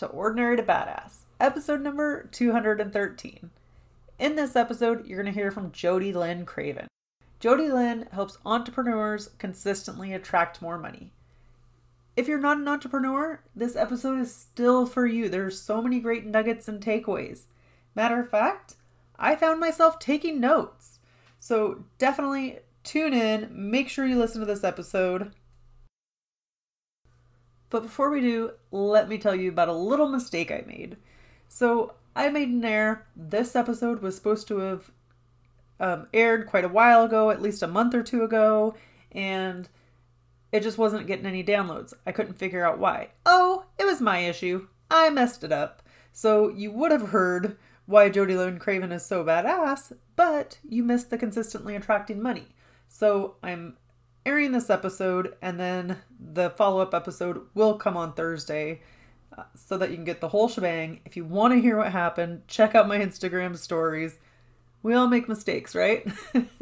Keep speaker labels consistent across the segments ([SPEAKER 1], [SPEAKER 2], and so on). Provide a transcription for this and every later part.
[SPEAKER 1] To Ordinary to Badass, episode number 213. In this episode, you're going to hear from Jody Lynn Craven. Jody Lynn helps entrepreneurs consistently attract more money. If you're not an entrepreneur, this episode is still for you. There's so many great nuggets and takeaways. Matter of fact, I found myself taking notes. So definitely tune in, make sure you listen to this episode. But before we do, let me tell you about a little mistake I made. So I made an error. This episode was supposed to have um, aired quite a while ago, at least a month or two ago, and it just wasn't getting any downloads. I couldn't figure out why. Oh, it was my issue. I messed it up. So you would have heard why Jody Lynn Craven is so badass, but you missed the consistently attracting money. So I'm airing this episode, and then the follow up episode will come on Thursday uh, so that you can get the whole shebang. If you want to hear what happened, check out my Instagram stories. We all make mistakes, right?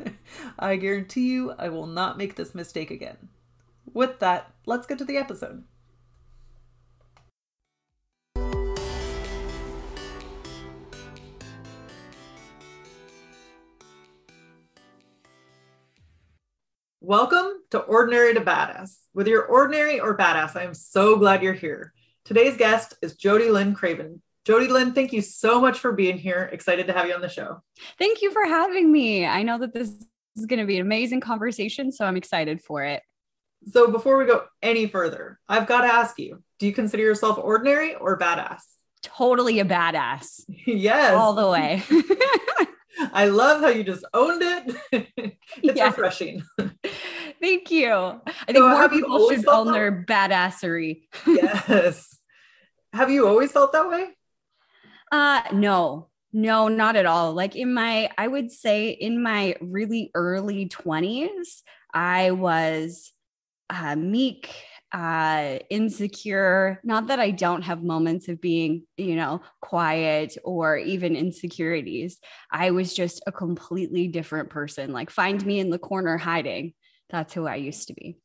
[SPEAKER 1] I guarantee you I will not make this mistake again. With that, let's get to the episode. Welcome to Ordinary to Badass. Whether you're ordinary or badass, I am so glad you're here. Today's guest is Jody Lynn Craven. Jody Lynn, thank you so much for being here. Excited to have you on the show.
[SPEAKER 2] Thank you for having me. I know that this is going to be an amazing conversation, so I'm excited for it.
[SPEAKER 1] So, before we go any further, I've got to ask you do you consider yourself ordinary or badass?
[SPEAKER 2] Totally a badass.
[SPEAKER 1] yes.
[SPEAKER 2] All the way.
[SPEAKER 1] I love how you just owned it. it's yes. refreshing.
[SPEAKER 2] Thank you. I think so more people should own their badassery.
[SPEAKER 1] yes. Have you always felt that way?
[SPEAKER 2] Uh no. No, not at all. Like in my I would say in my really early 20s, I was uh meek, uh insecure, not that I don't have moments of being, you know, quiet or even insecurities. I was just a completely different person. Like find me in the corner hiding. That's who I used to be.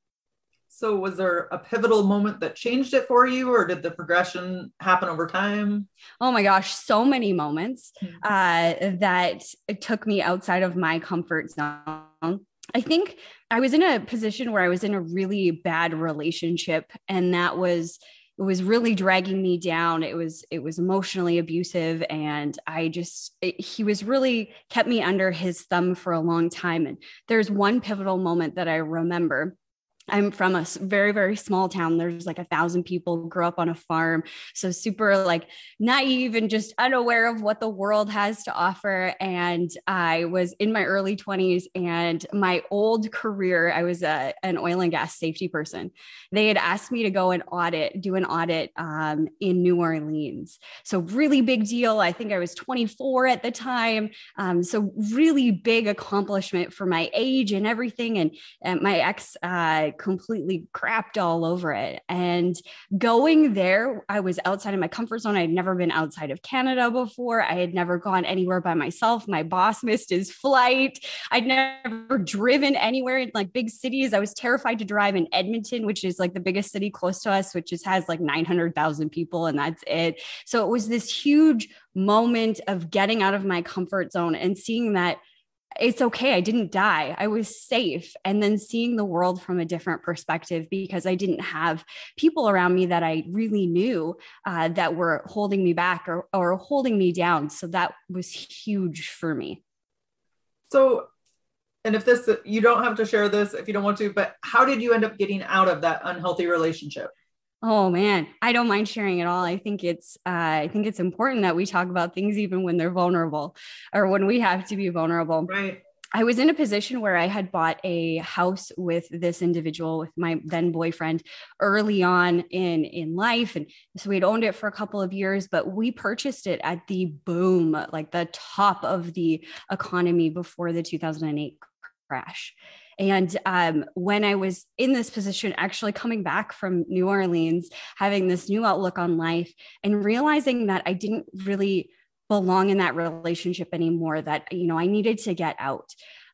[SPEAKER 1] So, was there a pivotal moment that changed it for you, or did the progression happen over time?
[SPEAKER 2] Oh my gosh, so many moments mm-hmm. uh, that took me outside of my comfort zone. I think I was in a position where I was in a really bad relationship, and that was it was really dragging me down. It was it was emotionally abusive and i just it, he was really kept me under his thumb for a long time. And there's one pivotal moment that i remember I'm from a very, very small town. There's like a thousand people, grew up on a farm. So super like naive and just unaware of what the world has to offer. And I was in my early 20s and my old career, I was a, an oil and gas safety person. They had asked me to go and audit, do an audit um, in New Orleans. So really big deal. I think I was 24 at the time. Um, so really big accomplishment for my age and everything. And, and my ex, uh, completely crapped all over it. And going there, I was outside of my comfort zone. I had never been outside of Canada before. I had never gone anywhere by myself. My boss missed his flight. I'd never driven anywhere in like big cities. I was terrified to drive in Edmonton, which is like the biggest city close to us, which just has like 900,000 people and that's it. So it was this huge moment of getting out of my comfort zone and seeing that it's okay. I didn't die. I was safe. And then seeing the world from a different perspective because I didn't have people around me that I really knew uh, that were holding me back or, or holding me down. So that was huge for me.
[SPEAKER 1] So, and if this, you don't have to share this if you don't want to, but how did you end up getting out of that unhealthy relationship?
[SPEAKER 2] Oh man, I don't mind sharing at all. I think it's uh, I think it's important that we talk about things even when they're vulnerable or when we have to be vulnerable.
[SPEAKER 1] Right.
[SPEAKER 2] I was in a position where I had bought a house with this individual, with my then boyfriend, early on in in life, and so we'd owned it for a couple of years. But we purchased it at the boom, like the top of the economy before the 2008 crash. And um, when I was in this position, actually coming back from New Orleans, having this new outlook on life, and realizing that I didn't really belong in that relationship anymore that you know i needed to get out.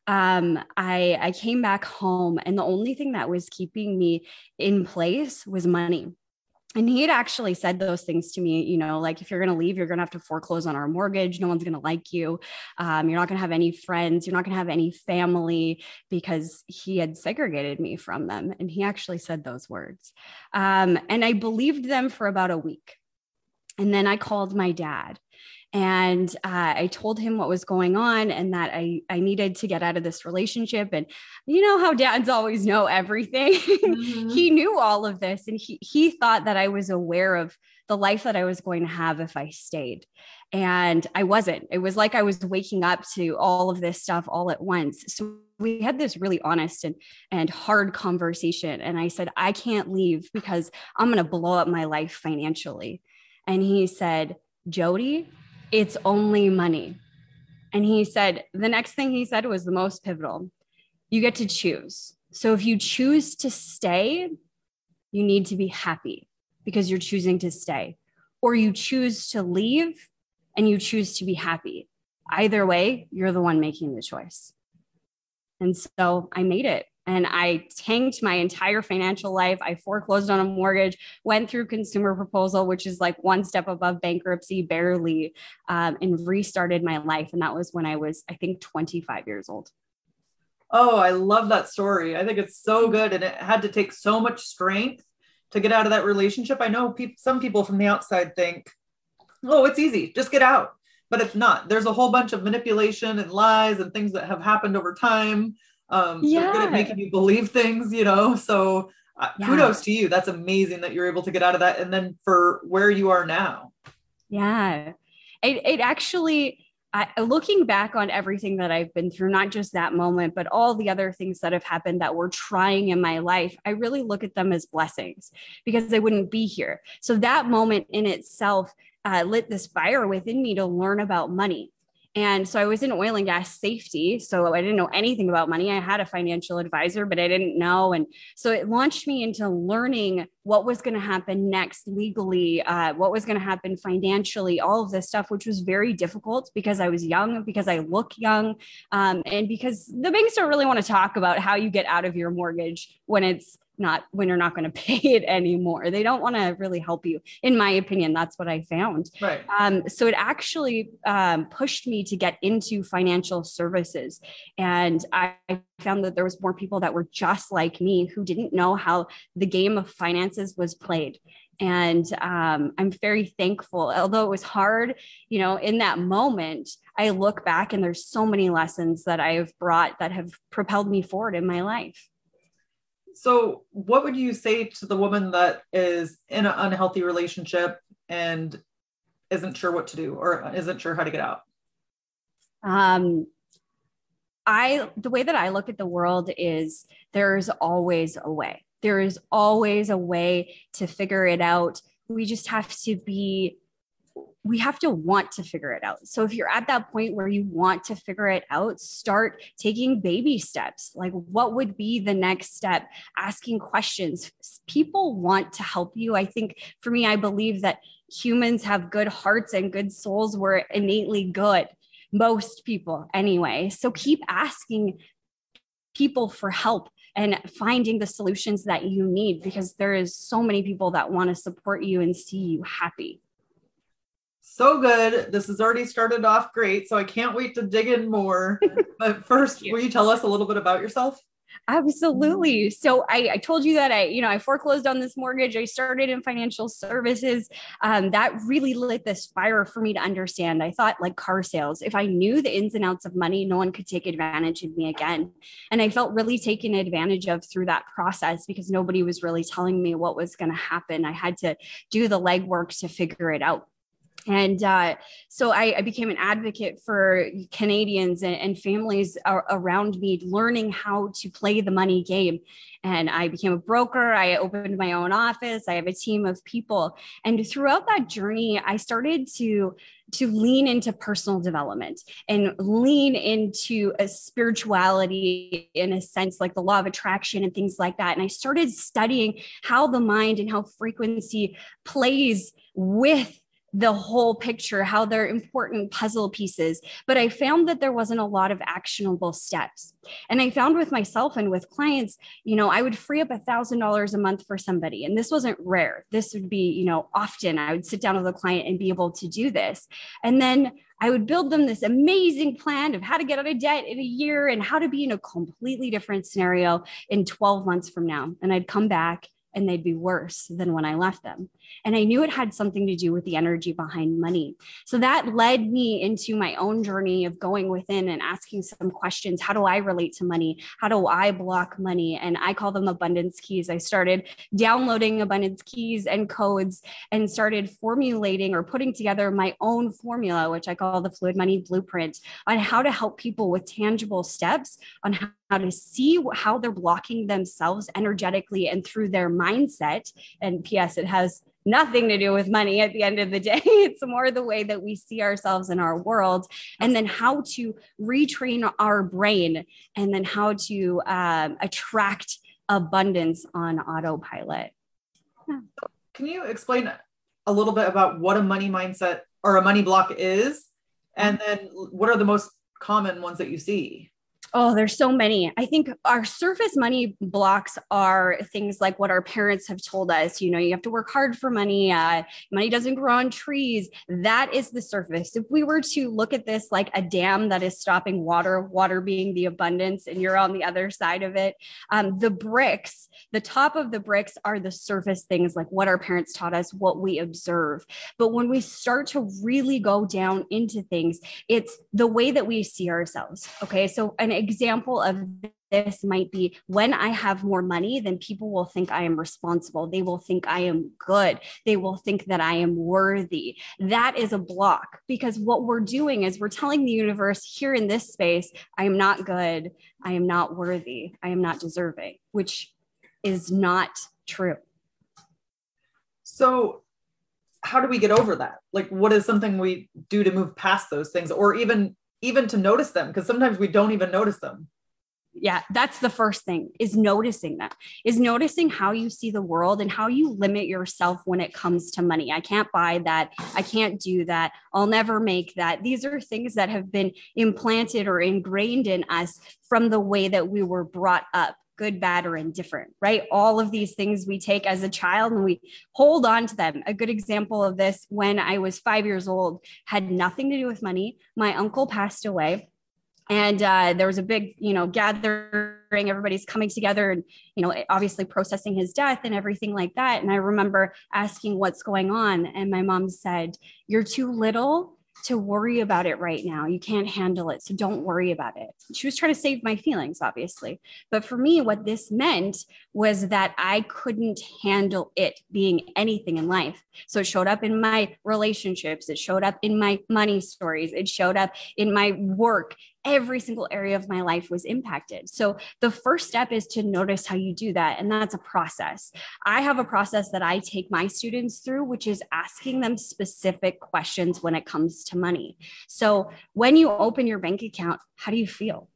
[SPEAKER 2] Um, I, I came back home and the only thing that was keeping me in place was money and he had actually said those things to me you know like if you're going to leave you're going to have to foreclose on our mortgage. No one's going to like you. Um, you're not going to have any friends. You're not going to have any family because he had segregated me from them and he actually said those words. Um, and i believed them for about a week. And then i called my dad and uh, I told him what was going on and that I I needed to get out of this relationship. And you know how dads always know everything. Mm-hmm. he knew all of this, and he he thought that I was aware of the life that I was going to have if I stayed. And I wasn't. It was like I was waking up to all of this stuff all at once. So we had this really honest and, and hard conversation. And I said, I can't leave because I'm going to blow up my life financially. And he said, Jody, it's only money. And he said, the next thing he said was the most pivotal. You get to choose. So if you choose to stay, you need to be happy because you're choosing to stay, or you choose to leave and you choose to be happy. Either way, you're the one making the choice. And so I made it and I tanked my entire financial life. I foreclosed on a mortgage, went through consumer proposal, which is like one step above bankruptcy, barely, um, and restarted my life. And that was when I was, I think, 25 years old.
[SPEAKER 1] Oh, I love that story. I think it's so good. And it had to take so much strength to get out of that relationship. I know pe- some people from the outside think, oh, it's easy, just get out. But it's not. There's a whole bunch of manipulation and lies and things that have happened over time um yeah. they're good at making you believe things you know so uh, yeah. kudos to you that's amazing that you're able to get out of that and then for where you are now
[SPEAKER 2] yeah it, it actually I, looking back on everything that I've been through, not just that moment, but all the other things that have happened that were trying in my life, I really look at them as blessings because I wouldn't be here. So that moment in itself uh, lit this fire within me to learn about money. And so I was in oil and gas safety. So I didn't know anything about money. I had a financial advisor, but I didn't know. And so it launched me into learning what was going to happen next legally, uh, what was going to happen financially, all of this stuff, which was very difficult because I was young, because I look young, um, and because the banks don't really want to talk about how you get out of your mortgage when it's not when you're not going to pay it anymore. They don't want to really help you. In my opinion, that's what I found.
[SPEAKER 1] Right.
[SPEAKER 2] Um, so it actually um, pushed me to get into financial services, and I found that there was more people that were just like me who didn't know how the game of finances was played. And um, I'm very thankful, although it was hard, you know, in that moment, I look back and there's so many lessons that I have brought that have propelled me forward in my life.
[SPEAKER 1] So, what would you say to the woman that is in an unhealthy relationship and isn't sure what to do or isn't sure how to get out?
[SPEAKER 2] Um, I the way that I look at the world is there's always a way. There is always a way to figure it out. We just have to be we have to want to figure it out. So if you're at that point where you want to figure it out, start taking baby steps. Like, what would be the next step? Asking questions. People want to help you. I think for me, I believe that humans have good hearts and good souls. We're innately good, most people anyway. So keep asking people for help and finding the solutions that you need because there is so many people that want to support you and see you happy
[SPEAKER 1] so good. This has already started off great. So I can't wait to dig in more. but first, will you tell us a little bit about yourself?
[SPEAKER 2] Absolutely. So I, I, told you that I, you know, I foreclosed on this mortgage. I started in financial services. Um, that really lit this fire for me to understand. I thought like car sales, if I knew the ins and outs of money, no one could take advantage of me again. And I felt really taken advantage of through that process because nobody was really telling me what was going to happen. I had to do the legwork to figure it out. And uh, so I, I, became an advocate for Canadians and, and families around me learning how to play the money game. And I became a broker. I opened my own office. I have a team of people. And throughout that journey, I started to to lean into personal development and lean into a spirituality in a sense like the law of attraction and things like that and i started studying how the mind and how frequency plays with the whole picture, how they're important puzzle pieces. But I found that there wasn't a lot of actionable steps. And I found with myself and with clients, you know, I would free up a thousand dollars a month for somebody. And this wasn't rare. This would be, you know, often I would sit down with a client and be able to do this. And then I would build them this amazing plan of how to get out of debt in a year and how to be in a completely different scenario in 12 months from now. And I'd come back and they'd be worse than when I left them. And I knew it had something to do with the energy behind money. So that led me into my own journey of going within and asking some questions. How do I relate to money? How do I block money? And I call them abundance keys. I started downloading abundance keys and codes and started formulating or putting together my own formula, which I call the fluid money blueprint on how to help people with tangible steps on how how to see how they're blocking themselves energetically and through their mindset. And P.S., it has nothing to do with money at the end of the day. It's more the way that we see ourselves in our world, and then how to retrain our brain, and then how to um, attract abundance on autopilot.
[SPEAKER 1] Yeah. Can you explain a little bit about what a money mindset or a money block is? And mm-hmm. then what are the most common ones that you see?
[SPEAKER 2] Oh, there's so many. I think our surface money blocks are things like what our parents have told us. You know, you have to work hard for money. Uh, money doesn't grow on trees. That is the surface. If we were to look at this like a dam that is stopping water, water being the abundance, and you're on the other side of it, um, the bricks, the top of the bricks are the surface things like what our parents taught us, what we observe. But when we start to really go down into things, it's the way that we see ourselves. Okay. So, an example of this might be when I have more money, then people will think I am responsible. They will think I am good. They will think that I am worthy. That is a block because what we're doing is we're telling the universe here in this space, I am not good. I am not worthy. I am not deserving, which is not true.
[SPEAKER 1] So, how do we get over that? Like, what is something we do to move past those things or even even to notice them because sometimes we don't even notice them.
[SPEAKER 2] Yeah that's the first thing is noticing them is noticing how you see the world and how you limit yourself when it comes to money. I can't buy that i can't do that i'll never make that. These are things that have been implanted or ingrained in us from the way that we were brought up good, bad, or indifferent, right? All of these things we take as a child and we hold on to them. A good example of this when I was five years old had nothing to do with money. My uncle passed away and uh, there was a big you know gathering everybody's coming together and you know obviously processing his death and everything like that and i remember asking what's going on and my mom said you're too little to worry about it right now. You can't handle it. So don't worry about it. She was trying to save my feelings, obviously. But for me, what this meant was that I couldn't handle it being anything in life. So it showed up in my relationships, it showed up in my money stories, it showed up in my work, every single area of my life was impacted. So the first step is to notice how you do that. And that's a process. I have a process that I take my students through, which is asking them specific questions when it comes to money. So when you open your bank account, how do you feel?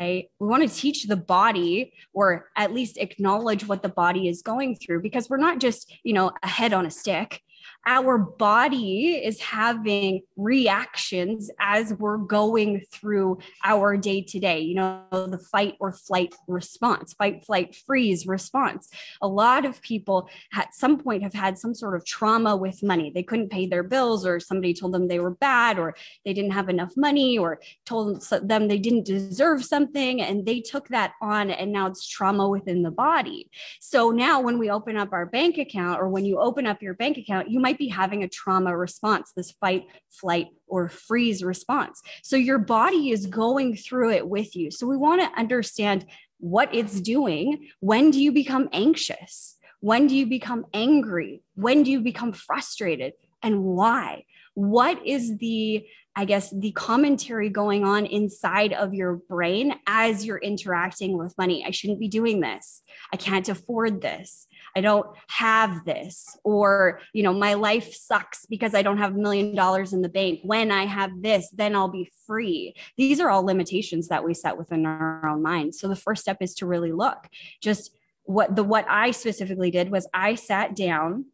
[SPEAKER 2] Okay. We want to teach the body or at least acknowledge what the body is going through because we're not just, you know, a head on a stick our body is having reactions as we're going through our day to day, you know, the fight or flight response, fight, flight, freeze response. A lot of people at some point have had some sort of trauma with money. They couldn't pay their bills, or somebody told them they were bad, or they didn't have enough money, or told them they didn't deserve something. And they took that on, and now it's trauma within the body. So now when we open up our bank account, or when you open up your bank account, you might be having a trauma response, this fight, flight, or freeze response. So your body is going through it with you. So we want to understand what it's doing. When do you become anxious? When do you become angry? When do you become frustrated? and why? What is the I guess, the commentary going on inside of your brain as you're interacting with money. I shouldn't be doing this. I can't afford this. I don't have this. Or, you know, my life sucks because I don't have a million dollars in the bank. When I have this, then I'll be free. These are all limitations that we set within our own minds. So the first step is to really look. Just what the what I specifically did was I sat down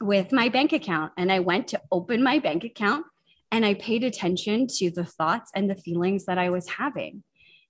[SPEAKER 2] with my bank account and I went to open my bank account and I paid attention to the thoughts and the feelings that I was having.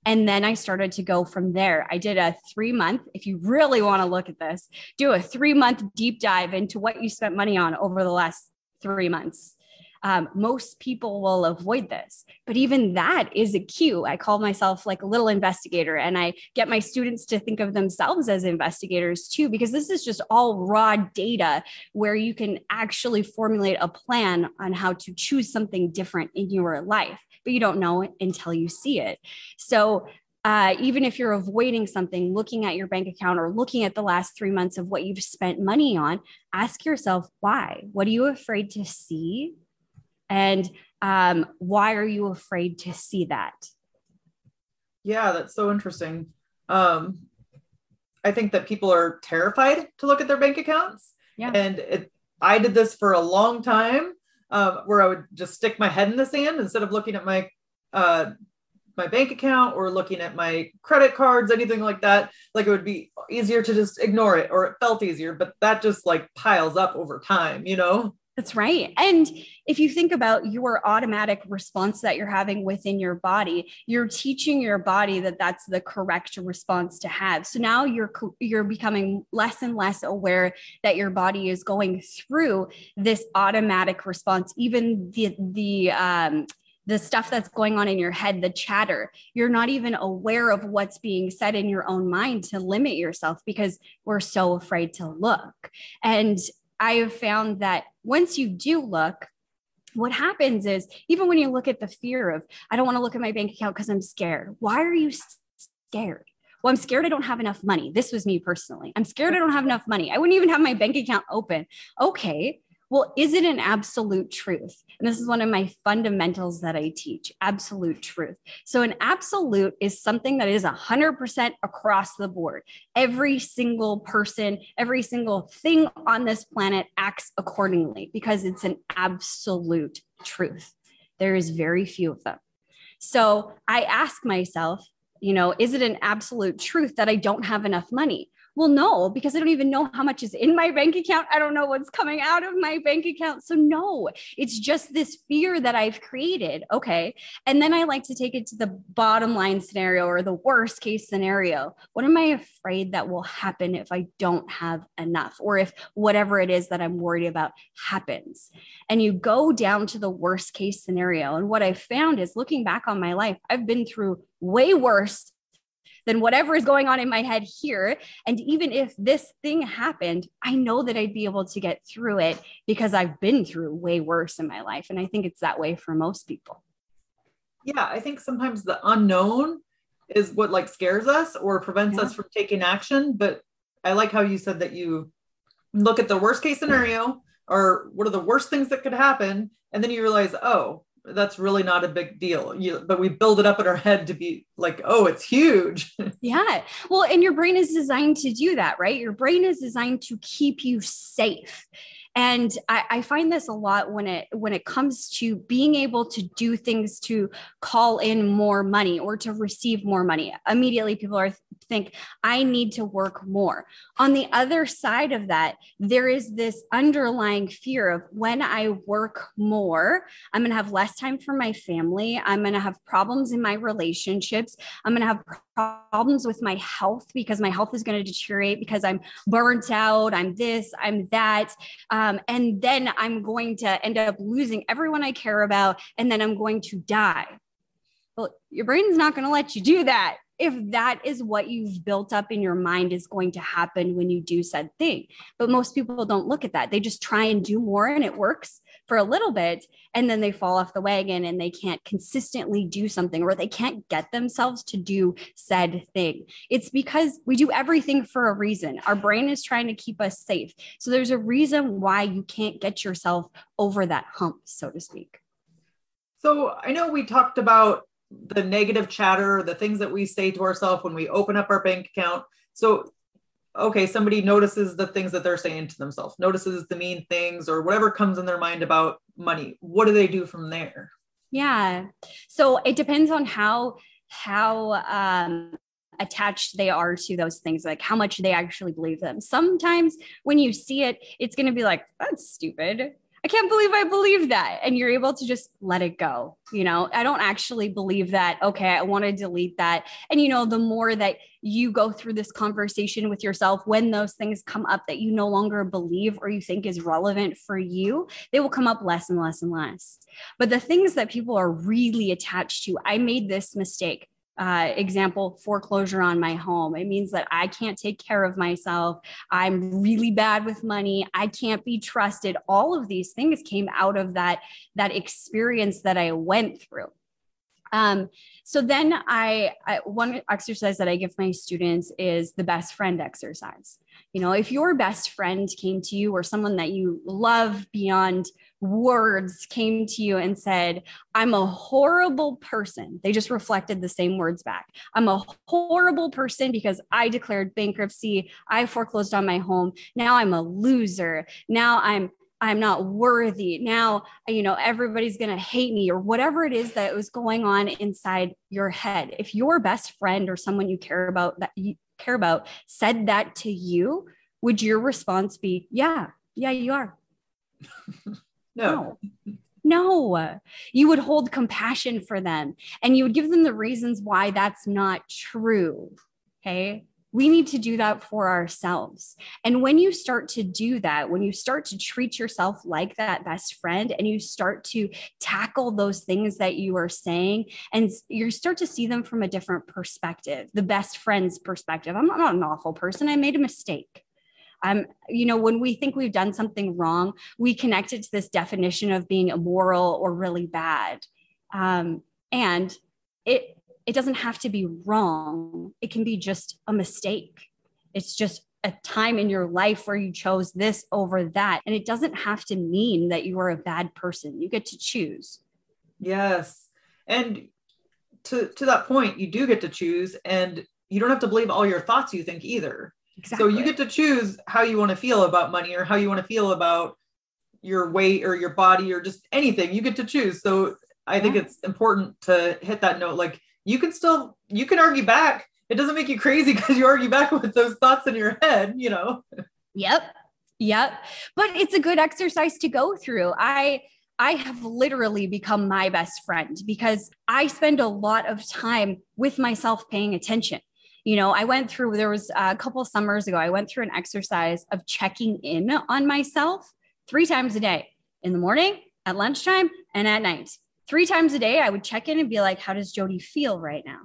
[SPEAKER 2] And then I started to go from there. I did a three month, if you really want to look at this, do a three month deep dive into what you spent money on over the last three months um, most people will avoid this. But even that is a cue. I call myself like a little investigator, and I get my students to think of themselves as investigators too, because this is just all raw data where you can actually formulate a plan on how to choose something different in your life, but you don't know it until you see it. So uh, even if you're avoiding something, looking at your bank account or looking at the last three months of what you've spent money on, ask yourself why. What are you afraid to see? And um, why are you afraid to see that?
[SPEAKER 1] Yeah, that's so interesting. Um, I think that people are terrified to look at their bank accounts. Yeah. And it, I did this for a long time um, where I would just stick my head in the sand instead of looking at my uh, my bank account or looking at my credit cards, anything like that. Like it would be easier to just ignore it, or it felt easier, but that just like piles up over time, you know?
[SPEAKER 2] That's right. And if you think about your automatic response that you're having within your body, you're teaching your body that that's the correct response to have. So now you're you're becoming less and less aware that your body is going through this automatic response, even the the um the stuff that's going on in your head, the chatter, you're not even aware of what's being said in your own mind to limit yourself because we're so afraid to look. And I have found that once you do look, what happens is even when you look at the fear of, I don't want to look at my bank account because I'm scared. Why are you scared? Well, I'm scared I don't have enough money. This was me personally. I'm scared I don't have enough money. I wouldn't even have my bank account open. Okay, well, is it an absolute truth? And this is one of my fundamentals that I teach absolute truth. So, an absolute is something that is 100% across the board. Every single person, every single thing on this planet acts accordingly because it's an absolute truth. There is very few of them. So, I ask myself, you know, is it an absolute truth that I don't have enough money? Well, no, because I don't even know how much is in my bank account. I don't know what's coming out of my bank account. So, no, it's just this fear that I've created. Okay. And then I like to take it to the bottom line scenario or the worst case scenario. What am I afraid that will happen if I don't have enough or if whatever it is that I'm worried about happens? And you go down to the worst case scenario. And what I've found is looking back on my life, I've been through way worse than whatever is going on in my head here. And even if this thing happened, I know that I'd be able to get through it because I've been through way worse in my life. And I think it's that way for most people.
[SPEAKER 1] Yeah, I think sometimes the unknown is what like scares us or prevents yeah. us from taking action. But I like how you said that you look at the worst case scenario or what are the worst things that could happen. And then you realize, oh, that's really not a big deal. You, but we build it up in our head to be like oh it's huge.
[SPEAKER 2] Yeah. Well and your brain is designed to do that right? Your brain is designed to keep you safe and I, I, find this a lot when it when it comes to being able to do things to call in more money or to receive more money. Immediately people are think i need to work more. On the other side of that there is this underlying fear of when i work more i'm going to have less time for my family. I'm going to have problems in my relationships. I'm going to have problems with my health because my health is going to deteriorate because I'm burnt out, I'm this, I'm that. Um, and then I'm going to end up losing everyone I care about, and then I'm going to die. Well, your brain's not going to let you do that if that is what you've built up in your mind is going to happen when you do said thing. But most people don't look at that. They just try and do more and it works for a little bit and then they fall off the wagon and they can't consistently do something or they can't get themselves to do said thing. It's because we do everything for a reason. Our brain is trying to keep us safe. So there's a reason why you can't get yourself over that hump, so to speak.
[SPEAKER 1] So I know we talked about the negative chatter, the things that we say to ourselves when we open up our bank account. So, okay, somebody notices the things that they're saying to themselves, notices the mean things or whatever comes in their mind about money. What do they do from there?
[SPEAKER 2] Yeah. So it depends on how how um attached they are to those things like how much they actually believe them sometimes when you see it it's going to be like that's stupid I can't believe I believe that. And you're able to just let it go. You know, I don't actually believe that. Okay, I want to delete that. And, you know, the more that you go through this conversation with yourself, when those things come up that you no longer believe or you think is relevant for you, they will come up less and less and less. But the things that people are really attached to, I made this mistake uh, example, foreclosure on my home. It means that I can't take care of myself. I'm really bad with money. I can't be trusted. All of these things came out of that, that experience that I went through. Um, so then I, I, one exercise that I give my students is the best friend exercise. You know, if your best friend came to you or someone that you love beyond words came to you and said, I'm a horrible person, they just reflected the same words back. I'm a horrible person because I declared bankruptcy. I foreclosed on my home. Now I'm a loser. Now I'm I'm not worthy. Now, you know, everybody's going to hate me or whatever it is that was going on inside your head. If your best friend or someone you care about that you care about said that to you, would your response be, "Yeah, yeah, you are."
[SPEAKER 1] No.
[SPEAKER 2] no. You would hold compassion for them and you would give them the reasons why that's not true. Okay. We need to do that for ourselves. And when you start to do that, when you start to treat yourself like that best friend and you start to tackle those things that you are saying and you start to see them from a different perspective, the best friend's perspective. I'm not an awful person. I made a mistake. Um, you know, when we think we've done something wrong, we connect it to this definition of being immoral or really bad. Um, and it it doesn't have to be wrong. It can be just a mistake. It's just a time in your life where you chose this over that. And it doesn't have to mean that you are a bad person. You get to choose.
[SPEAKER 1] Yes. And to to that point, you do get to choose and you don't have to believe all your thoughts you think either. Exactly. So you get to choose how you want to feel about money or how you want to feel about your weight or your body or just anything. You get to choose. So I think it's important to hit that note. Like you can still you can argue back. It doesn't make you crazy because you argue back with those thoughts in your head, you know.
[SPEAKER 2] Yep. Yep. But it's a good exercise to go through. I I have literally become my best friend because I spend a lot of time with myself paying attention you know i went through there was a couple summers ago i went through an exercise of checking in on myself three times a day in the morning at lunchtime and at night. Three times a day i would check in and be like how does jody feel right now?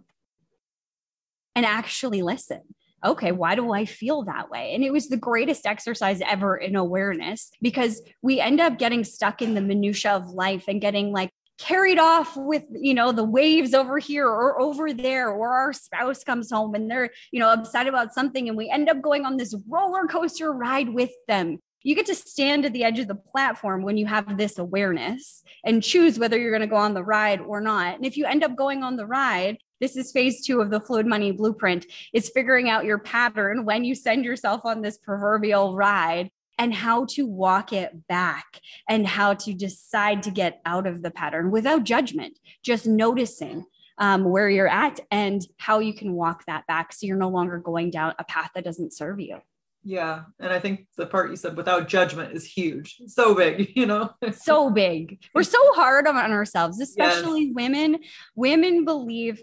[SPEAKER 2] And actually listen. Okay, why do I feel that way? And it was the greatest exercise ever in awareness because we end up getting stuck in the minutia of life and getting like carried off with you know the waves over here or over there or our spouse comes home and they're you know upset about something and we end up going on this roller coaster ride with them. You get to stand at the edge of the platform when you have this awareness and choose whether you're going to go on the ride or not. And if you end up going on the ride this is phase two of the fluid money blueprint is figuring out your pattern when you send yourself on this proverbial ride and how to walk it back and how to decide to get out of the pattern without judgment, just noticing um, where you're at and how you can walk that back so you're no longer going down a path that doesn't serve you.
[SPEAKER 1] Yeah. And I think the part you said without judgment is huge. So big, you know?
[SPEAKER 2] so big. We're so hard on ourselves, especially yes. women. Women believe,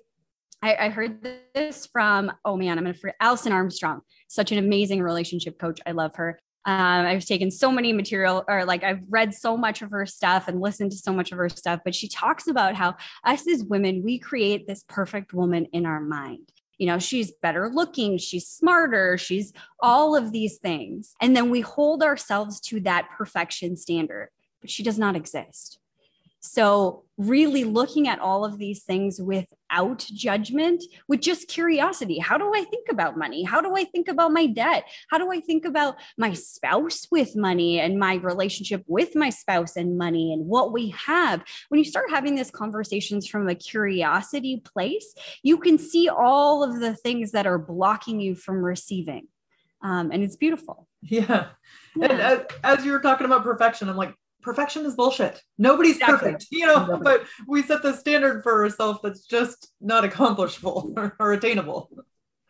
[SPEAKER 2] I, I, heard this from, oh man, I'm going to forget, Alison Armstrong, such an amazing relationship coach. I love her Um, I've taken so many material, or like I've read so much of her stuff and listened to so much of her stuff. But she talks about how us as women, we create this perfect woman in our mind. You know, she's better looking, she's smarter, she's all of these things. And then we hold ourselves to that perfection standard, but she does not exist. So, really looking at all of these things without judgment, with just curiosity. How do I think about money? How do I think about my debt? How do I think about my spouse with money and my relationship with my spouse and money and what we have? When you start having these conversations from a curiosity place, you can see all of the things that are blocking you from receiving. Um, and it's beautiful.
[SPEAKER 1] Yeah. yeah. And as, as you were talking about perfection, I'm like, perfection is bullshit. Nobody's exactly. perfect, you know, Nobody. but we set the standard for ourselves that's just not accomplishable or, or attainable.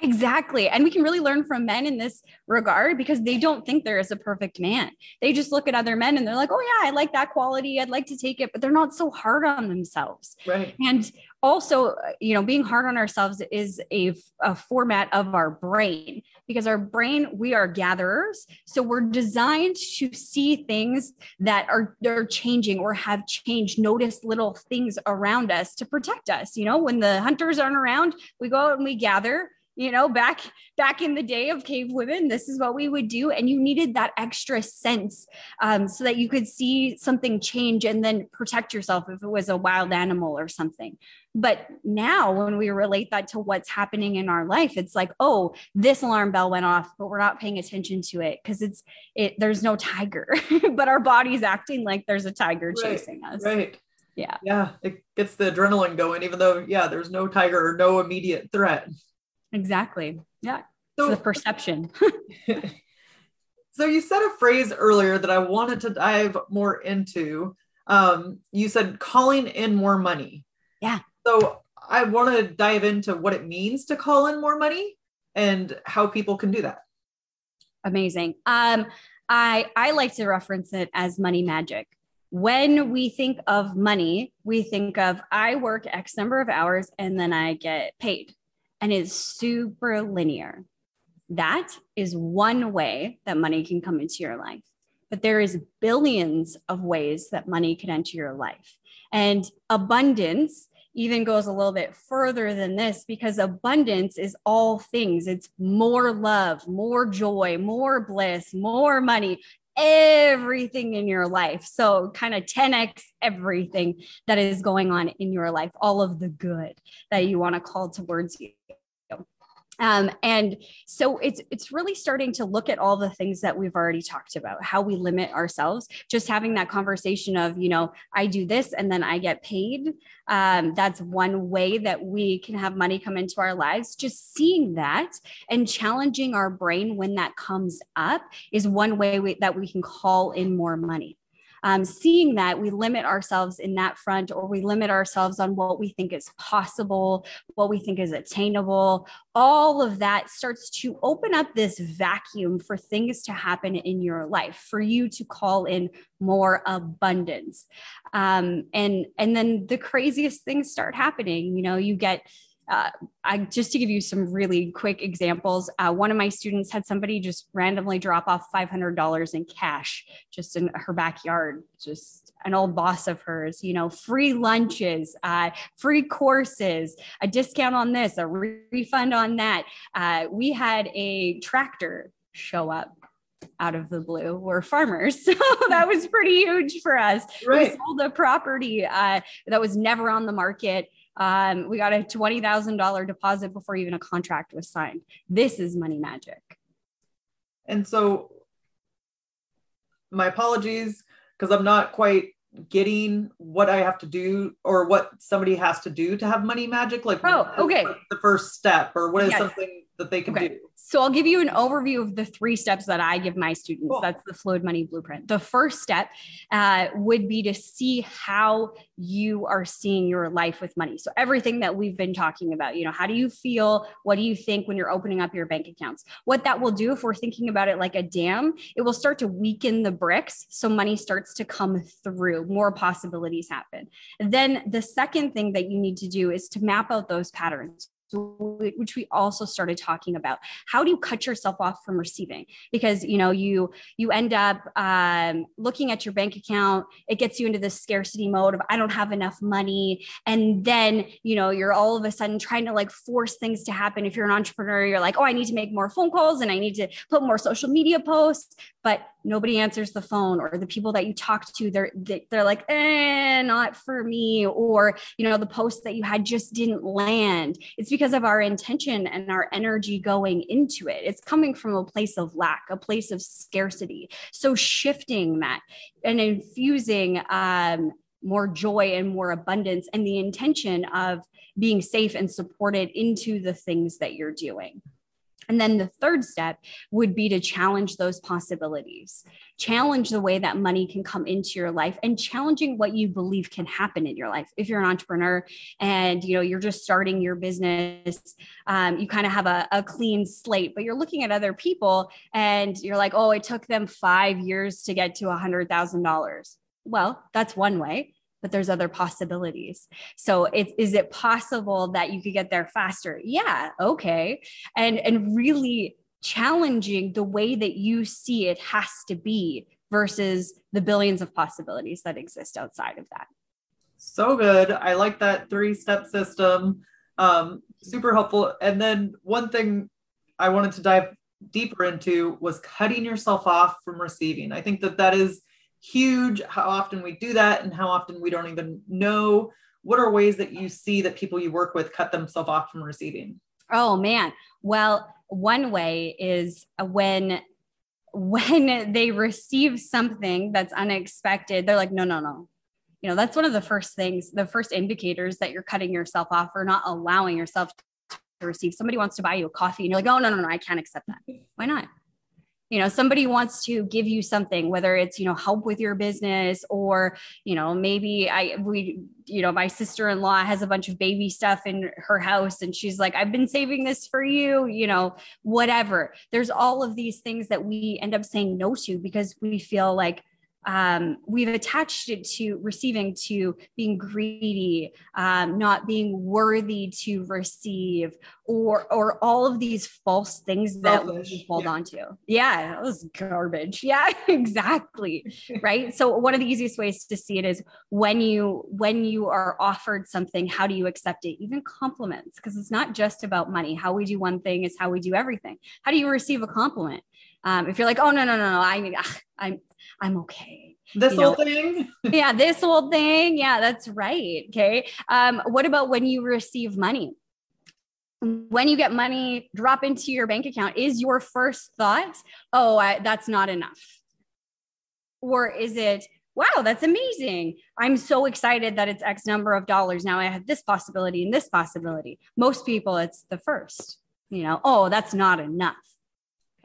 [SPEAKER 2] Exactly. And we can really learn from men in this regard because they don't think there is a perfect man. They just look at other men and they're like, oh, yeah, I like that quality. I'd like to take it. But they're not so hard on themselves.
[SPEAKER 1] Right.
[SPEAKER 2] And also, you know, being hard on ourselves is a, a format of our brain because our brain, we are gatherers. So we're designed to see things that are they're changing or have changed, notice little things around us to protect us. You know, when the hunters aren't around, we go out and we gather you know back back in the day of cave women this is what we would do. And you needed that extra sense um, so that you could see something change and then protect yourself if it was a wild animal or something. But now when we relate that to what's happening in our life it's like oh this alarm bell went off but we're not paying attention to it because it's it there's no tiger but our body's acting like there's a tiger
[SPEAKER 1] right,
[SPEAKER 2] chasing us.
[SPEAKER 1] right.
[SPEAKER 2] Yeah.
[SPEAKER 1] Yeah it gets the adrenaline going even though yeah there's no tiger or no immediate threat
[SPEAKER 2] Exactly. Yeah. So it's the perception.
[SPEAKER 1] so you said a phrase earlier that I wanted to dive more into. Um, you said calling in more money.
[SPEAKER 2] Yeah.
[SPEAKER 1] So I want to dive into what it means to call in more money and how people can do that.
[SPEAKER 2] Amazing. Um, I I like to reference it as money magic. When we think of money, we think of I work X number of hours and then I get paid and is super linear. That is one way that money can come into your life. But there is billions of ways that money can enter your life. And abundance even goes a little bit further than this because abundance is all things. It's more love, more joy, more bliss, more money, everything in your life. So, kind of 10x everything that is going on in your life, all of the good that you want to call towards you. Um, and so it's it's really starting to look at all the things that we've already talked about, how we limit ourselves. Just having that conversation of, you know, I do this and then I get paid. Um, that's one way that we can have money come into our lives. Just seeing that and challenging our brain when that comes up is one way we, that we can call in more money um, seeing that we limit ourselves in that front or we limit ourselves on what we think is possible, what we think is attainable, all of that starts to open up this vacuum for things to happen in your life, for you to call in more abundance. Um, and, and then the craziest things start happening. You know, you get uh, I just to give you some really quick examples. Uh, one of my students had somebody just randomly drop off five hundred dollars in cash just in her backyard. Just an old boss of hers, you know, free lunches, uh, free courses, a discount on this, a re- refund on that. Uh, we had a tractor show up out of the blue. We're farmers, so that was pretty huge for us. Right. We sold a property uh, that was never on the market um, we got a $20,000 deposit before even a contract was signed. This is money magic.
[SPEAKER 1] And so, my apologies because I'm not quite getting what I have to do or what somebody has to do to have money magic. Like,
[SPEAKER 2] oh, okay.
[SPEAKER 1] The first step, or what is yes. something that they can okay. do?
[SPEAKER 2] So I'll give you an overview of the three steps that I give my students. Cool. That's the Fluid Money Blueprint. The first step uh, would be to see how you are seeing your life with money. So everything that we've been talking about, you know, how do you feel? What do you think when you're opening up your bank accounts? What that will do, if we're thinking about it like a dam, it will start to weaken the bricks, so money starts to come through. More possibilities happen. Then the second thing that you need to do is to map out those patterns which we also started talking about. How do you cut yourself off from receiving? Because you know you you end up um, looking at your bank account it gets you into this scarcity mode of i don't have enough money and then you know you're all of a sudden trying to like force things to happen. If you're an entrepreneur you're like oh i need to make more phone calls and i need to put more social media posts but nobody answers the phone or the people that you talk to they're they're like eh, not for me or you know the post that you had just didn't land. It's because of our intention and our energy going into it. It's coming from a place of lack a place of scarcity. So shifting that and infusing um, more joy and more abundance and the intention of being safe and supported into the things that you're doing and then the third step would be to challenge those possibilities, challenge the way that money can come into your life and challenging what you believe can happen in your life. If you're an entrepreneur and you know you're just starting your business, um, you kind of have a, a clean slate, but you're looking at other people and you're like, oh, it took them five years to get to a hundred thousand dollars. Well, that's one way but there's other possibilities. So it, is it possible that you could get there faster? Yeah, okay. And and really challenging the way that you see it has to be versus the billions of possibilities that exist outside of that.
[SPEAKER 1] So good. I like that three step system. Um, super helpful. And then one thing I wanted to dive deeper into was cutting yourself off from receiving. I think that that is huge how often we do that and how often we don't even know what are ways that you see that people you work with cut themselves off from receiving.
[SPEAKER 2] Oh man. Well one way is when when they receive something that's unexpected they're like no no no. You know that's one of the first things the first indicators that you're cutting yourself off or not allowing yourself to receive. Somebody wants to buy you a coffee and you're like oh no no no i can't accept that. Why not you know somebody wants to give you something whether it's you know help with your business or you know maybe i we you know my sister-in-law has a bunch of baby stuff in her house and she's like i've been saving this for you you know whatever. There's all of these things that we end up saying no to because we feel like um, we've attached it to receiving to being greedy, um, not being worthy to receive, or or all of these false things that Selfish. we hold yeah. on to. Yeah, that was garbage. Yeah, exactly. right. So one of the easiest ways to see it is when you when you are offered something, how do you accept it? Even compliments, because it's not just about money. How we do one thing is how we do everything. How do you receive a compliment? Um, if you're like, oh no no no no, I I'm I'm okay.
[SPEAKER 1] This you whole know, thing.
[SPEAKER 2] yeah, this whole thing. Yeah, that's right. Okay. Um, what about when you receive money? When you get money drop into your bank account, is your first thought, oh, I, that's not enough? Or is it, wow, that's amazing. I'm so excited that it's X number of dollars. Now I have this possibility and this possibility. Most people, it's the first, you know, oh, that's not enough.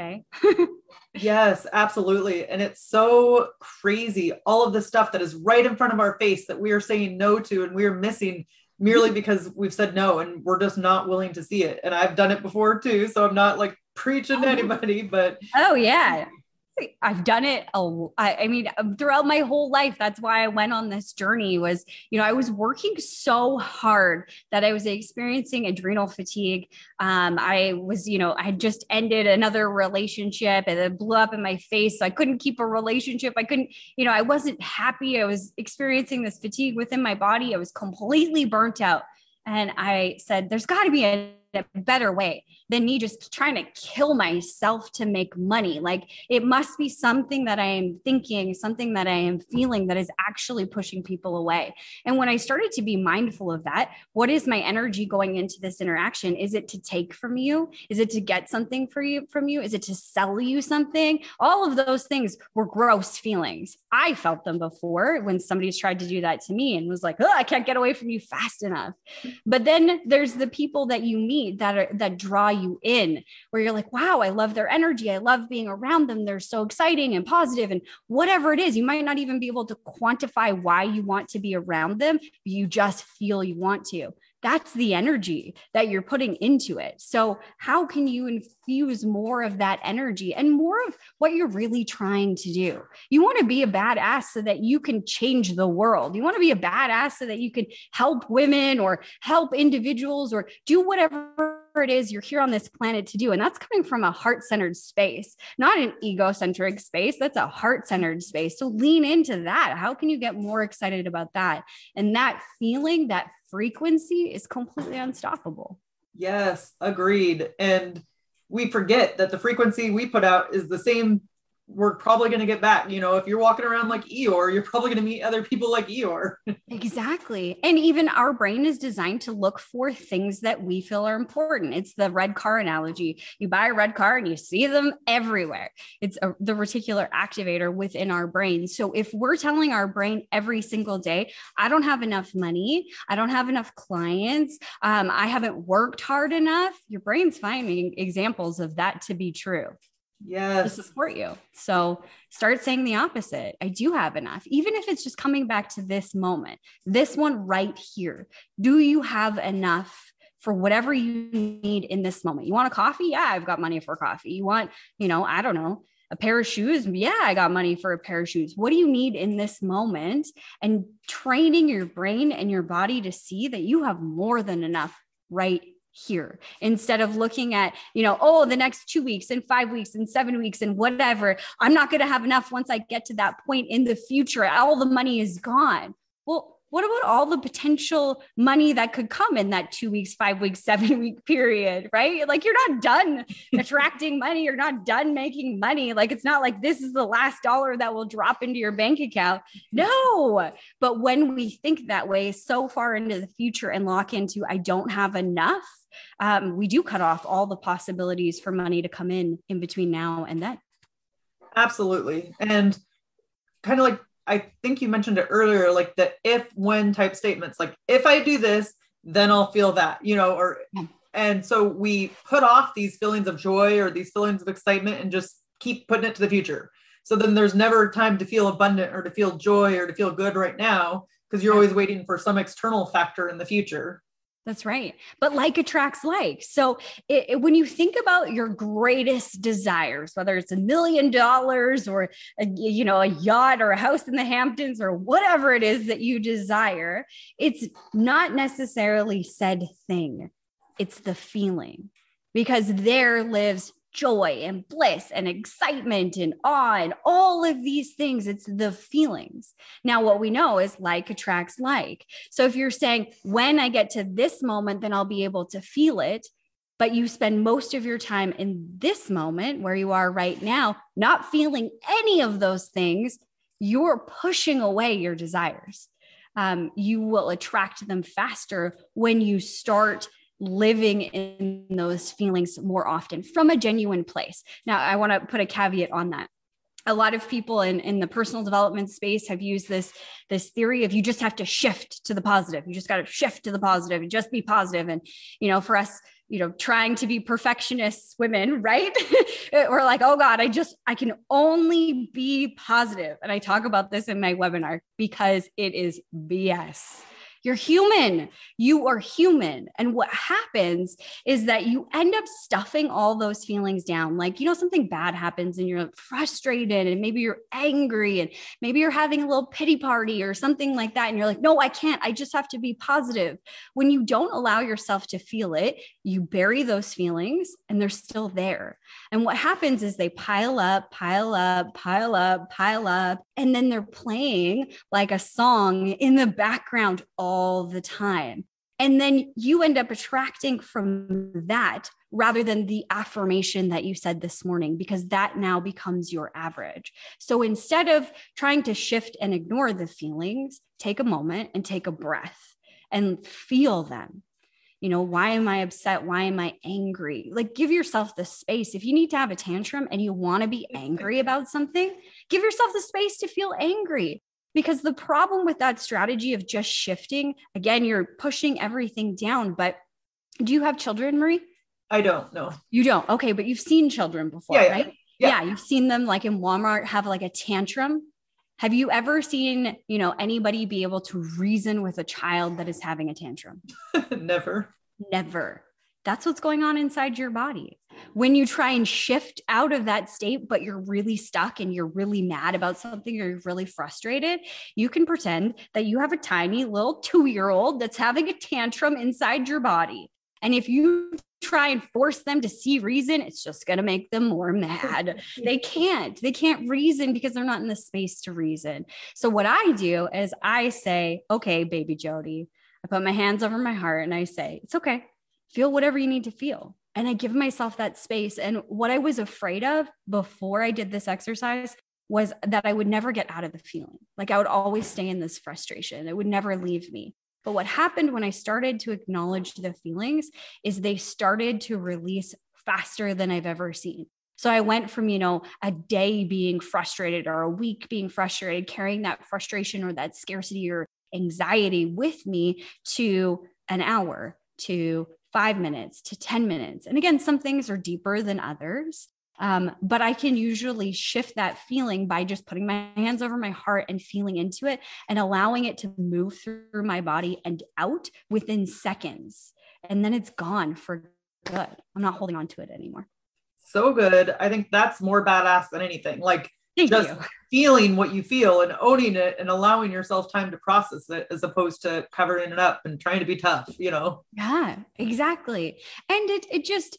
[SPEAKER 2] Okay.
[SPEAKER 1] yes, absolutely. And it's so crazy. All of the stuff that is right in front of our face that we are saying no to and we're missing merely because we've said no and we're just not willing to see it. And I've done it before too. So I'm not like preaching to oh. anybody, but
[SPEAKER 2] oh, yeah. I've done it. I mean, um, throughout my whole life, that's why I went on this journey. Was you know, I was working so hard that I was experiencing adrenal fatigue. Um, I was, you know, I had just ended another relationship, and it blew up in my face. So I couldn't keep a relationship. I couldn't, you know, I wasn't happy. I was experiencing this fatigue within my body. I was completely burnt out, and I said, "There's got to be a a better way than me just trying to kill myself to make money. Like it must be something that I am thinking, something that I am feeling that is actually pushing people away. And when I started to be mindful of that, what is my energy going into this interaction? Is it to take from you? Is it to get something for you from you? Is it to sell you something? All of those things were gross feelings. I felt them before when somebody's tried to do that to me and was like, oh, I can't get away from you fast enough. But then there's the people that you meet that are that draw you in where you're like wow i love their energy. I love being around them. They're so exciting and positive and whatever it is you might not even be able to quantify why you want to be around them. You just feel you want to that's the energy that you're putting into it. So, how can you infuse more of that energy and more of what you're really trying to do? You want to be a badass so that you can change the world. You want to be a badass so that you can help women or help individuals or do whatever it is you're here on this planet to do. And that's coming from a heart centered space, not an egocentric space. That's a heart centered space. So lean into that. How can you get more excited about that? And that feeling, that frequency is completely unstoppable.
[SPEAKER 1] Yes, agreed. And we forget that the frequency we put out is the same we're probably going to get back. You know, if you're walking around like Eeyore, you're probably going to meet other people like Eeyore.
[SPEAKER 2] exactly. And even our brain is designed to look for things that we feel are important. It's the red car analogy. You buy a red car and you see them everywhere. It's a, the reticular activator within our brain. So if we're telling our brain every single day, I don't have enough money, I don't have enough clients, um, I haven't worked hard enough, your brain's finding examples of that to be true
[SPEAKER 1] yes.
[SPEAKER 2] to support you. So start saying the opposite. I do have enough, even if it's just coming back to this moment, this one right here. Do you have enough? For whatever you need in this moment. You want a coffee? Yeah, I've got money for coffee. You want, you know, I don't know, a pair of shoes. Yeah, I got money for a pair of shoes. What do you need in this moment? And training your brain and your body to see that you have more than enough right here instead of looking at, you know, oh, the next two weeks and five weeks and seven weeks and whatever. I'm not going to have enough once I get to that point in the future. All the money is gone. Well, what about all the potential money that could come in that two weeks, five weeks, seven week period, right? Like you're not done attracting money. You're not done making money. Like it's not like this is the last dollar that will drop into your bank account. No. But when we think that way so far into the future and lock into, I don't have enough, um, we do cut off all the possibilities for money to come in in between now and then.
[SPEAKER 1] Absolutely. And kind of like I think you mentioned it earlier, like the if when type statements, like if I do this, then I'll feel that, you know, or and so we put off these feelings of joy or these feelings of excitement and just keep putting it to the future. So then there's never time to feel abundant or to feel joy or to feel good right now because you're always waiting for some external factor in the future.
[SPEAKER 2] That's right. But like attracts like. So it, it, when you think about your greatest desires, whether it's a million dollars or a, you know a yacht or a house in the Hamptons or whatever it is that you desire, it's not necessarily said thing. It's the feeling because there lives joy and bliss and excitement and awe and all of these things. It's the feelings. Now, what we know is like attracts like. So if you're saying, when I get to this moment, then I'll be able to feel it. But you spend most of your time in this moment where you are right now, not feeling any of those things, you're pushing away your desires. Um, you will attract them faster when you start living in those feelings more often from a genuine place. Now, I want to put a caveat on that. A lot of people in, in the personal development space have used this, this theory of you just have to shift to the positive. You just got to shift to the positive and just be positive. And, you know, for us, you know, trying to be perfectionists women, right? We're like, oh God, I just, I can only be positive. And I talk about this in my webinar because it is BS you're human. You are human. And what happens is that you end up stuffing all those feelings down. Like, you know, something bad happens and you're frustrated and maybe you're angry and maybe you're having a little pity party or something like that. And you're like, no, I can't. I just have to be positive. When you don't allow yourself to feel it, you bury those feelings and they're still there. And what happens is they pile up, pile up, pile up, pile up, and then they're playing like a song in the background all the time. And then you end up attracting from that rather than the affirmation that you said this morning, because that now becomes your average. So instead of trying to shift and ignore the feelings, take a moment and take a breath and feel them. You know why am i upset? Why am i angry? Like give yourself the space. If you need to have a tantrum and you want to be angry about something give yourself the space to feel angry because the problem with that strategy of just shifting again you're pushing everything down but do you have children marie
[SPEAKER 1] i don't know
[SPEAKER 2] you don't okay but you've seen children before
[SPEAKER 1] yeah,
[SPEAKER 2] right
[SPEAKER 1] yeah.
[SPEAKER 2] yeah you've seen them like in walmart have like a tantrum Have you ever seen, you know, anybody be able to reason with a child that is having a tantrum?
[SPEAKER 1] Never.
[SPEAKER 2] Never. That's what's going on inside your body. When you try and shift out of that state, but you're really stuck and you're really mad about something or you're really frustrated, you can pretend that you have a tiny little two year old that's having a tantrum inside your body. And if you try and force them to see reason, it's just going to make them more mad. they can't. They can't reason because they're not in the space to reason. So, what I do is I say, okay, baby Jodie, I put my hands over my heart and I say, it's okay feel whatever you need to feel. And I give myself that space. And what I was afraid of before I did this exercise was that I would never get out of the feeling. Like I would always stay in this frustration, it would never leave me. But what happened when I started to acknowledge the feelings is they started to release faster than I've ever seen. So I went from, you know, a day being frustrated or a week being frustrated, carrying that frustration or that scarcity or anxiety with me to an hour, to five minutes to 10 minutes. And again, some things are deeper than others. Um, but I can usually shift that feeling by just putting my hands over my heart and feeling into it and allowing it to move through my body and out within seconds. And then it's gone for good. I'm not holding on to it anymore.
[SPEAKER 1] So good. I think that's more badass than anything. Like
[SPEAKER 2] Thank
[SPEAKER 1] just
[SPEAKER 2] you.
[SPEAKER 1] feeling what you feel and owning it and allowing yourself time to process it as opposed to covering it up and trying to be tough, you know?
[SPEAKER 2] Yeah, exactly. And it it just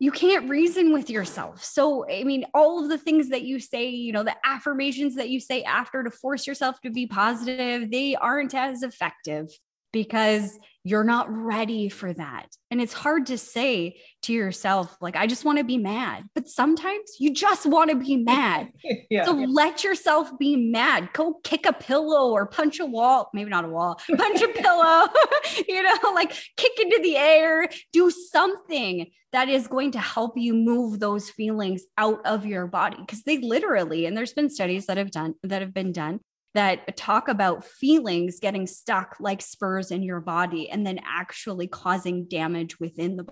[SPEAKER 2] you can't reason with yourself. So, I mean, all of the things that you say, you know, the affirmations that you say after to force yourself to be positive, they aren't as effective because you're not ready for that. And it's hard to say to yourself, like, I just want to be mad. But sometimes you just want to be mad.
[SPEAKER 1] yeah.
[SPEAKER 2] So let yourself be mad. Go kick a pillow or punch a wall. Maybe not a wall, punch a pillow, you know, like kick into the air. Do something that is going to help you move those feelings out of your body. Because they literally, and there's been studies that have done that have been done that talk about feelings getting stuck like spurs in your body and then actually causing damage within the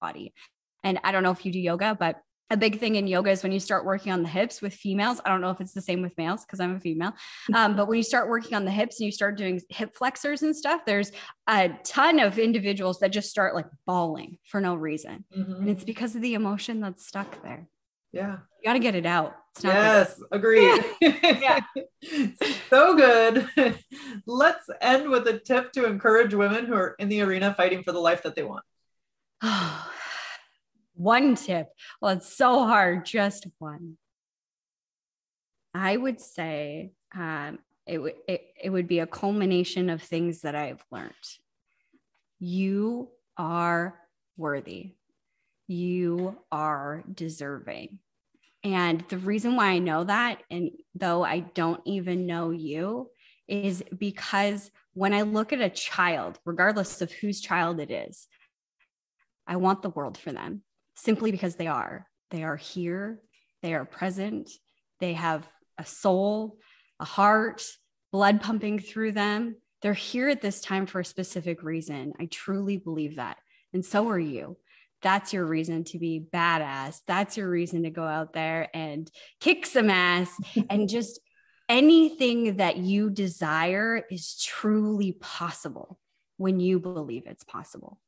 [SPEAKER 2] body. And I don't know if you do yoga, but a big thing in yoga is when you start working on the hips with females. I don't know if it's the same with males because I'm a female. Um, but when you start working on the hips and you start doing hip flexors and stuff, there's a ton of individuals that just start like bawling for no reason.
[SPEAKER 1] Mhm.
[SPEAKER 2] And it's because of the emotion that's stuck there.
[SPEAKER 1] Yeah.
[SPEAKER 2] You got to get it out. It's not
[SPEAKER 1] Yes, agreed.
[SPEAKER 2] Yeah.
[SPEAKER 1] so good. Let's end with a tip to encourage women who are in the arena fighting for the life that they want.
[SPEAKER 2] one tip. Well, it's so hard. Just one. I would say um, it, would it, it would be a culmination of things that I've learned. You are worthy. You are deserving. And the reason why I know that, and though I don't even know you, is because when I look at a child, regardless of whose child it is, I want the world for them simply because they are. They are here, they are present, they have a soul, a heart, blood pumping through them. They're here at this time for a specific reason. I truly believe that. And so are you. That's your reason to be badass. That's your reason to go out there and kick some ass and just anything that you desire is truly possible when you believe it's possible.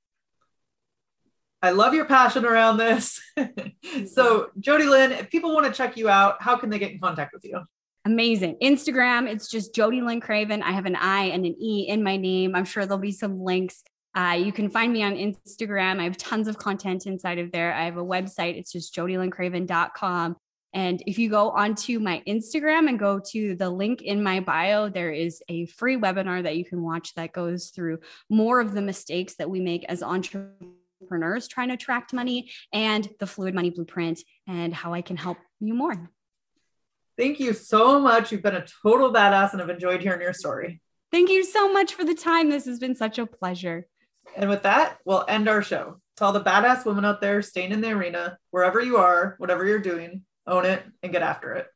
[SPEAKER 1] I love your passion around this. so, Jodie Lynn, if people want to check you out, how can they get in contact with you?
[SPEAKER 2] Amazing. Instagram, it's just Jodie Lynn Craven. I have an I and an E in my name. I'm sure there'll be some links. Uh, you can find me on Instagram. I have tons of content inside of there. I have a website. It's just jodylyncraven.com. And if you go onto my Instagram and go to the link in my bio, there is a free webinar that you can watch that goes through more of the mistakes that we make as entrepreneurs trying to attract money and the fluid money blueprint and how I can help you more.
[SPEAKER 1] Thank you so much. You've been a total badass and I've enjoyed hearing your story.
[SPEAKER 2] Thank you so much for the time. This has been such a pleasure.
[SPEAKER 1] And with that, we'll end our show. To all the badass women out there staying in the arena, wherever you are, whatever you're doing, own it and get after it.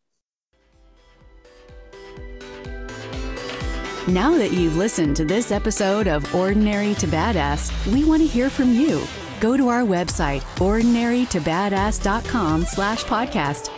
[SPEAKER 3] Now that you've listened to this episode of Ordinary to Badass, we want to hear from you. Go to our website, ordinarytobadass.com slash podcast.